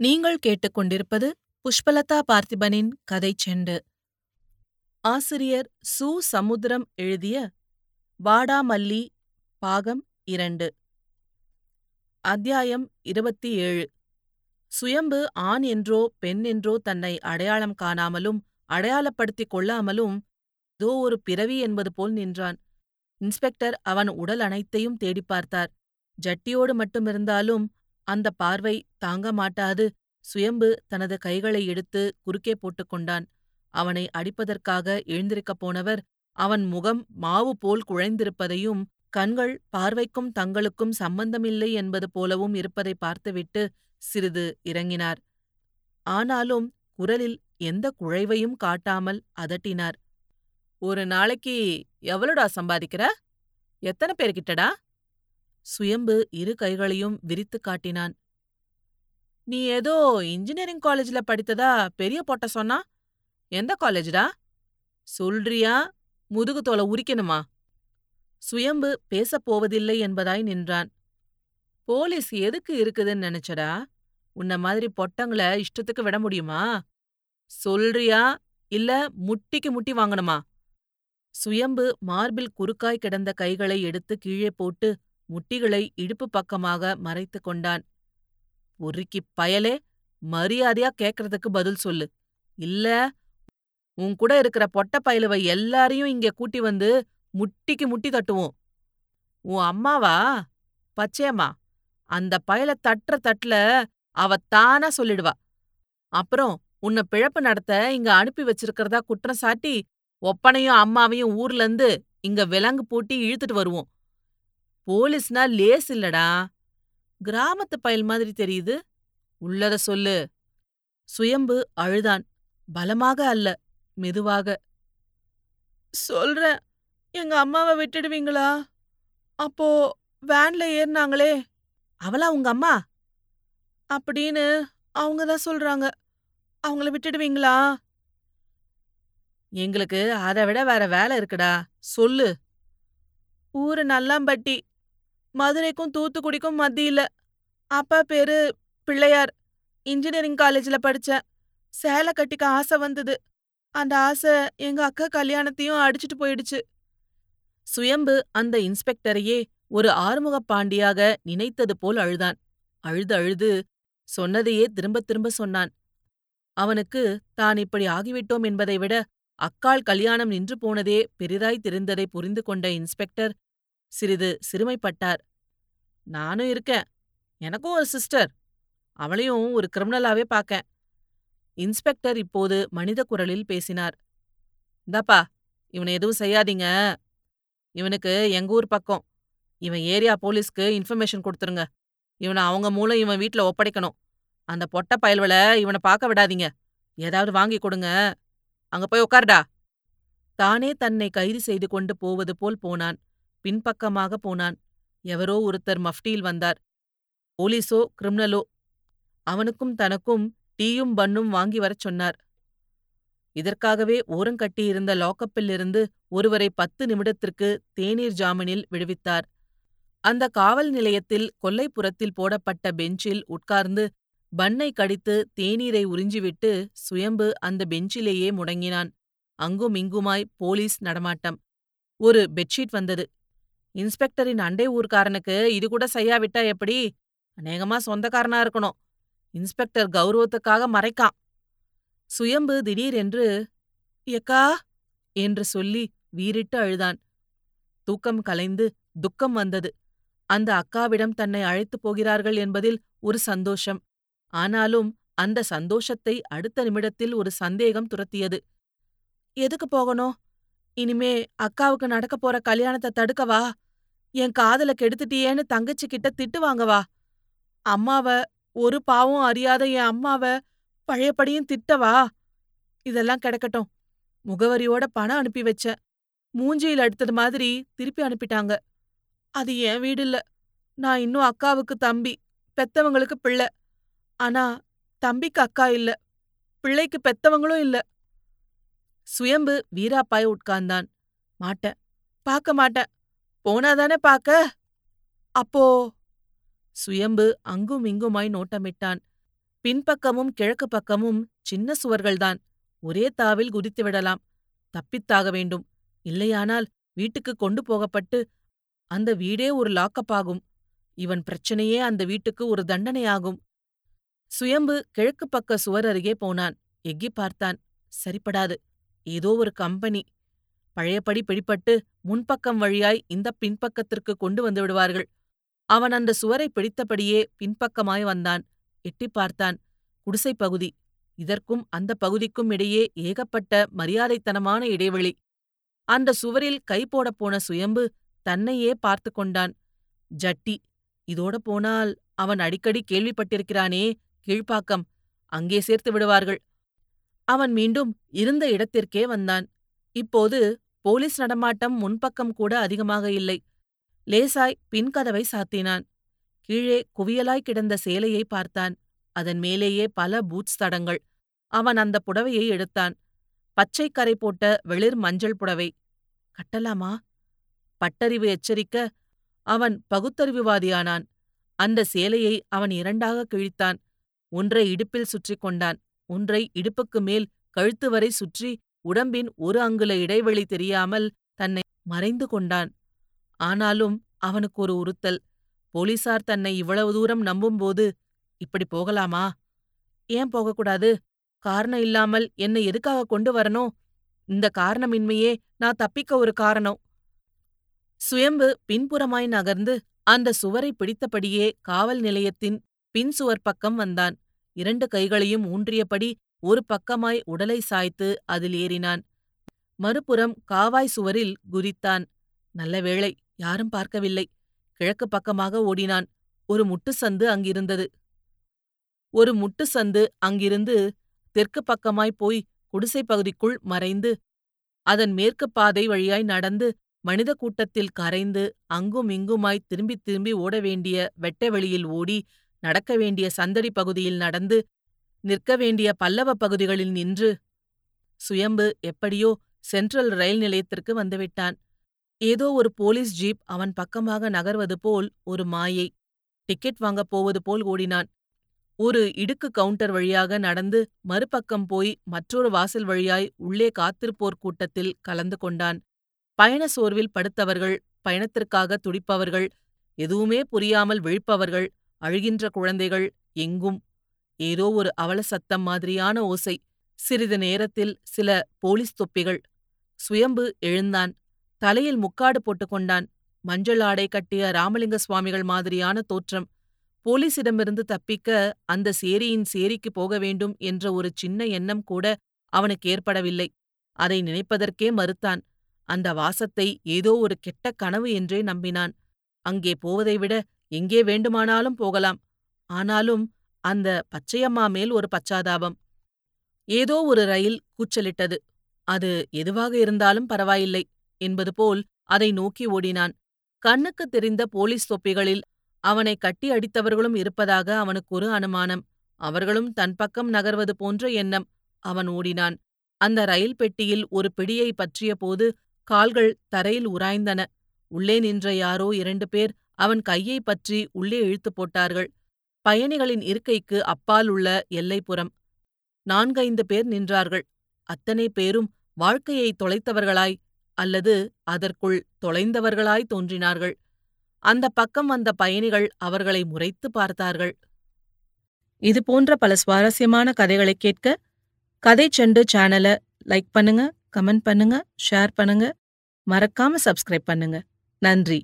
நீங்கள் கேட்டுக்கொண்டிருப்பது புஷ்பலதா பார்த்திபனின் கதைச் செண்டு. ஆசிரியர் சு. சமுத்திரம் எழுதிய வாடாமல்லி பாகம் இரண்டு. அத்தியாயம் இருபத்தி ஏழு சுயம்பு ஆண் என்றோ பெண் என்றோ தன்னை அடையாளம் காணாமலும் அடையாளப்படுத்திக் கொள்ளாமலும் இதோ ஒரு பிறவி என்பது போல் நின்றான். இன்ஸ்பெக்டர் அவன் உடல் அனைத்தையும் தேடிப் பார்த்தார். ஜட்டியோடு மட்டுமிருந்தாலும் அந்த பார்வை தாங்க மாட்டாது. சுயம்பு தனது கைகளை எடுத்து குறுக்கே போட்டுக் கொண்டான். அவனை அடிப்பதற்காக எழுந்திருக்கப் போனவர் அவன் முகம் மாவு போல் குழைந்திருப்பதையும் கண்கள் பார்வைக்கும் தங்களுக்கும் சம்பந்தமில்லை என்பது போலவும் இருப்பதை பார்த்துவிட்டு சிறிது இறங்கினார். ஆனாலும் குரலில் எந்த குழைவையும் காட்டாமல் அதட்டினார். ஒரு நாளைக்கு எவ்வளோடா சம்பாதிக்கிற? எத்தனை பேர்கிட்டடா? சுயம்பு இரு கைகளையும் விரித்துக் காட்டினான். நீ ஏதோ இன்ஜினியரிங் காலேஜ்ல படித்ததா? பெரிய பொட்ட சொன்னா? எந்த காலேஜ்டா? சொல்றியா? முதுகு தோலை உரிக்கணுமா? சுயம்பு பேசப் போவதில்லை என்பதாய் நின்றான். போலீஸ் எதுக்கு இருக்குதுன்னு நினைச்சடா? உன்ன மாதிரி பொட்டங்கள இஷ்டத்துக்கு விட முடியுமா? சொல்றியா? இல்ல முட்டிக்கு முட்டி வாங்கணுமா? சுயம்பு மார்பில் குறுக்காய் கிடந்த கைகளை எடுத்து கீழே போட்டு முட்டிகளை இடுப்பு பக்கமாக மறைத்துக் கொண்டான். பொறுக்கி பயலே மரியாதையா கேக்கறதுக்கு பதில் சொல்லு. இல்ல உன் கூட இருக்கிற பொட்ட பயலுவை எல்லாரையும் இங்க கூட்டி வந்து முட்டிக்கு முட்டி தட்டுவோம். உன் அம்மாவா? பச்சையம்மா. அந்த பயல தட்டுற தட்டுல அவ தானா சொல்லிடுவா. அப்புறம் உன்னை பிழப்பு நடத்த இங்க அனுப்பி வச்சிருக்கிறதா குற்றம் சாட்டி ஒப்பனையும் அம்மாவையும் ஊர்ல இருந்து இங்க விலங்கு பூட்டி இழுத்துட்டு வருவோம். போலீஸ்னா லேஸ் இல்லடா. கிராமத்து பயல் மாதிரி தெரியுது. உள்ளத சொல்லு. சுயம்பு அழுதான். பலமாக அல்ல மெதுவாக. சொல்றேன். எங்க அம்மாவை விட்டுடுவீங்களா? அப்போ வேன்ல ஏறினாங்களே. அவளா உங்க அம்மா? அப்படின்னு அவங்க தான் சொல்றாங்க. அவங்கள விட்டுடுவீங்களா? எங்களுக்கு அதை விட வேற வேலை இருக்குடா. சொல்லு. ஊரு நல்லாம்பட்டி மதுரைக்கும் தூத்துக்குடிக்கும் மத்தியில. அப்பா பேரு பிள்ளையார். இன்ஜினியரிங் காலேஜ்ல படிச்சேன். சேலை கட்டிக்க ஆசை வந்தது. அந்த ஆசை எங்க அக்கா கல்யாணத்தையும் அடிச்சிட்டு போயிடுச்சு. சுயம்பு அந்த இன்ஸ்பெக்டரையே ஒரு ஆறுமுக பாண்டியாக நினைத்தது போல் அழுதான். அழுது அழுது சொன்னதையே திரும்ப திரும்ப சொன்னான். அவனுக்கு தான் இப்படி ஆகிவிட்டோம் என்பதை விட அக்காள் கல்யாணம் நின்று போனதே பெரிதாய் தெரிந்ததை புரிந்து கொண்ட இன்ஸ்பெக்டர் சிறிது சிறுமைப்பட்டார். நானும் இருக்கேன். எனக்கும் ஒரு சிஸ்டர். அவளையும் ஒரு கிரிமினலாவே பாக்கேன். இன்ஸ்பெக்டர் இப்போது மனித குரலில் பேசினார். இந்தாப்பா இவனை எதுவும் செய்யாதீங்க. இவனுக்கு எங்க ஊர் பக்கம். இவன் ஏரியா போலீஸ்க்கு இன்ஃபர்மேஷன் கொடுத்துருங்க. இவனை அவங்க மூலம் இவன் வீட்டில் ஒப்படைக்கணும். அந்த பொட்ட பயல்வள இவனை பார்க்க விடாதீங்க. ஏதாவது வாங்கி கொடுங்க. அங்க போய் உட்காருடா தானே தன்னை கைது செய்து கொண்டு போவது போல் போனான். பின்பக்கமாக போனான். எவரோ ஒருத்தர் மஃப்டியில் வந்தார். போலீஸோ கிரிமினலோ? அவனுக்கும் தனக்கும் டீயும் பன்னும் வாங்கி வரச் சொன்னார். இதற்காகவே ஓரங்கட்டியிருந்த லாக்கப்பிலிருந்து ஒருவரை பத்து நிமிடத்திற்கு தேநீர் ஜாமீனில் விடுவித்தார். அந்த காவல் நிலையத்தில் கொல்லைப்புறத்தில் போடப்பட்ட பெஞ்சில் உட்கார்ந்து பண்ணை கடித்து தேநீரை உறிஞ்சிவிட்டு சுயம்பு அந்த பெஞ்சிலேயே முடங்கினான். அங்குமிங்குமாய் போலீஸ் நடமாட்டம். ஒரு பெட்ஷீட் வந்தது. இன்ஸ்பெக்டரின் அண்டை ஊர்க்காரனுக்கு இது கூட செய்யாவிட்டா எப்படி? அநேகமா சொந்தக்காரனா இருக்கணும். இன்ஸ்பெக்டர் கௌரவத்துக்காக மறைக்கான். சுயம்பு திடீரென்று எக்கா என்று சொல்லி வீறிட்டு அழுதான். தூக்கம் கலைந்து துக்கம் வந்தது. அந்த அக்காவிடம் தன்னை அழைத்துப் போகிறார்கள் என்பதில் ஒரு சந்தோஷம். ஆனாலும் அந்த சந்தோஷத்தை அடுத்த நிமிடத்தில் ஒரு சந்தேகம் துரத்தியது. எதுக்கு போகணும்? இனிமே அக்காவுக்கு நடக்கப் போற கல்யாணத்தை தடுக்கவா? என் காதல கெடுத்துட்டியேன்னு தங்கச்சி கிட்ட திட்டு வாங்கவா. அம்மாவ ஒரு பாவம் அறியாத என் அம்மாவ பழையபடியும் திட்டவா? இதெல்லாம் கிடக்கட்டும். முகவரியோட பணம் அனுப்பி வச்ச. மூஞ்சியில் அடுத்தது மாதிரி திருப்பி அனுப்பிட்டாங்க. அது என் வீடு இல்ல நான் இன்னும் அக்காவுக்கு தம்பி பெத்தவங்களுக்கு பிள்ளை. ஆனா தம்பிக்கு அக்கா இல்ல. பிள்ளைக்கு பெத்தவங்களும் இல்ல. சுயம்பு வீராப்பாய் உட்கார்ந்தான். மாட்டேன். பார்க்க மாட்டேன். போனாதானே பாக்க? அப்போ? சுயம்பு அங்கும் இங்குமாய் நோட்டமிட்டான். பின்பக்கமும் கிழக்கு பக்கமும் சின்ன சுவர்கள்தான். ஒரே தாவில் குதித்து விடலாம். தப்பித்தாக வேண்டும். இல்லையானால் வீட்டுக்கு கொண்டு போகப்பட்டு அந்த வீடே ஒரு லாக்கப் ஆகும். இவன் பிரச்சனையே அந்த வீட்டுக்கு ஒரு தண்டனையாகும். சுயம்பு கிழக்கு பக்க சுவர் அருகே போனான். எக்கி பார்த்தான். சரிப்படாது. ஏதோ ஒரு கம்பெனி. பழையபடி பிடிபட்டு முன்பக்கம் வழியாய் இந்த பின்பக்கத்திற்கு கொண்டு வந்து விடுவார்கள். அவன் அந்த சுவரை பிடித்தபடியே பின்பக்கமாய் வந்தான். எட்டிப் பார்த்தான். குடிசைப் பகுதி. இதற்கும் அந்த பகுதிக்கும் இடையே ஏகப்பட்ட மரியாதைத்தனமான இடைவெளி. அந்த சுவரில் கை போடப் போன சுயம்பு தன்னையே பார்த்து கொண்டான். ஜட்டி இதோட போனால் அவன் அடிக்கடி கேள்விப்பட்டிருக்கிறானே கீழ்ப்பாக்கம். அங்கே சேர்த்து விடுவார்கள். அவன் மீண்டும் இருந்த இடத்திற்கே வந்தான். இப்போது போலீஸ் நடமாட்டம் முன்பக்கம் கூட அதிகமாக இல்லை. லேசாய் பின்கதவை சாத்தினான். கீழே குவியலாய் கிடந்த சேலையை பார்த்தான். அதன் மேலேயே பல பூட்ஸ் தடங்கள். அவன் அந்த புடவையை எடுத்தான். பச்சை கரை போட்ட வெளிர் மஞ்சள் புடவை. கட்டலாமா? பட்டறிவு எச்சரிக்க அவன் பகுத்தறிவுவாதியானான். அந்த சேலையை அவன் இரண்டாக கிழித்தான். ஒன்றை இடுப்பில் சுற்றிக் கொண்டான். ஒன்றை இடுப்புக்கு மேல் கழுத்து வரை சுற்றி உடம்பின் ஒரு அங்குல இடைவெளி தெரியாமல் தன்னை மறைந்து கொண்டான். ஆனாலும் அவனுக்கு ஒரு உறுத்தல். போலீசார் தன்னை இவ்வளவு தூரம் நம்பும்போது இப்படி போகலாமா? ஏன் போகக்கூடாது? காரணம் இல்லாமல் என்னை எதுக்காக கொண்டு வரணும்? இந்த காரணமின்மையே நான் தப்பிக்க ஒரு காரணம். சுயம்பு பின்புறமாய் நகர்ந்து அந்த சுவரை பிடித்தபடியே காவல் நிலையத்தின் பின் சுவர் பக்கம் வந்தான். இரண்டு கைகளையும் ஊன்றியபடி ஒரு பக்கமாய் உடலை சாய்த்து அதில் ஏறினான். மறுபுறம் காவாய் சுவரில் குதித்தான். நல்ல வேளை யாரும் பார்க்கவில்லை. கிழக்கு பக்கமாக ஓடினான். ஒரு முட்டுசந்து அங்கிருந்தது. ஒரு முட்டுசந்து அங்கிருந்து தெற்கு பக்கமாய் போய் குடிசை பகுதிக்குள் மறைந்து அதன் மேற்கு பாதை வழியாய் நடந்து மனித கூட்டத்தில் கரைந்து அங்கும் இங்குமாய் திரும்பித் திரும்பி ஓட வேண்டிய வெட்ட வெளியில் ஓடி நடக்க வேண்டிய சந்தடி பகுதியில் நடந்து நிற்க வேண்டிய பல்லவ பகுதிகளில் நின்று சுயம்பு எப்படியோ சென்ட்ரல் ரயில் நிலையத்திற்கு வந்துவிட்டான் ஏதோ ஒரு போலீஸ் ஜீப் அவன் பக்கமாக நகர்வது போல் ஒரு மாயை. டிக்கெட் வாங்கப் போவது போல் ஓடினான். ஒரு இடுக்கு கவுண்டர் வழியாக நடந்து மறுபக்கம் போய் மற்றொரு வாசல் வழியாய் உள்ளே காத்திருப்போர் கூட்டத்தில் கலந்து கொண்டான். பயண சோர்வில் படுத்தவர்கள் பயணத்திற்காக துடிப்பவர்கள் எதுவுமே புரியாமல் விழிப்பவர்கள் அழுகின்ற குழந்தைகள் எங்கும் ஏதோ ஒரு அவல சத்தம் மாதிரியான ஓசை. சிறிது நேரத்தில் சில போலீஸ் தொப்பிகள். சுயம்பு எழுந்தான். தலையில் முக்காடு போட்டுக்கொண்டான் மஞ்சள் ஆடை கட்டிய ராமலிங்க சுவாமிகள் மாதிரியான தோற்றம். போலீசிடமிருந்து தப்பிக்க அந்த சேரியின் சேரிக்கு போக வேண்டும் என்ற ஒரு சின்ன எண்ணம் கூட அவனுக்கு ஏற்படவில்லை. அதை நினைப்பதற்கே மறுத்தான். அந்த வாசத்தை ஏதோ ஒரு கெட்ட கனவு என்றே நம்பினான். அங்கே போவதை விட எங்கே வேண்டுமானாலும் போகலாம். ஆனாலும் அந்த பச்சையம்மா மேல் ஒரு பச்சாதாபம். ஏதோ ஒரு ரயில் கூச்சலிட்டது. அது எதுவாக இருந்தாலும் பரவாயில்லை என்பது போல் அதை நோக்கி ஓடினான். கண்ணுக்கு தெரிந்த போலீஸ் தொப்பிகளில் அவனை கட்டி அடித்தவர்களும் இருப்பதாக அவனுக்கு ஒரு அனுமானம். அவர்களும் தன் பக்கம் நகர்வது போன்ற எண்ணம். அவன் ஓடினான். அந்த ரயில் பெட்டியில் ஒரு பிடியை பற்றிய போது கால்கள் தரையில் உராய்ந்தன. உள்ளே நின்ற யாரோ இரண்டு பேர் அவன் கையை பற்றி உள்ளே இழுத்து போட்டார்கள். பயணிகளின் இருக்கைக்கு அப்பால் உள்ள எல்லைப்புறம் நான்கைந்து பேர் நின்றார்கள். அத்தனை பேரும் வாழ்க்கையை தொலைத்தவர்களாய் அல்லது அதற்குள் தொலைந்தவர்களாய் தோன்றினார்கள். அந்த பக்கம் வந்த பயணிகள் அவர்களை முறைத்து பார்த்தார்கள். இது போன்ற பல சுவாரஸ்யமான கதைகளை கேட்க கதை செண்டு சேனலை லைக் பண்ணுங்க கமெண்ட் பண்ணுங்க ஷேர் பண்ணுங்க. மறக்காம சப்ஸ்கிரைப் பண்ணுங்க. நன்றி.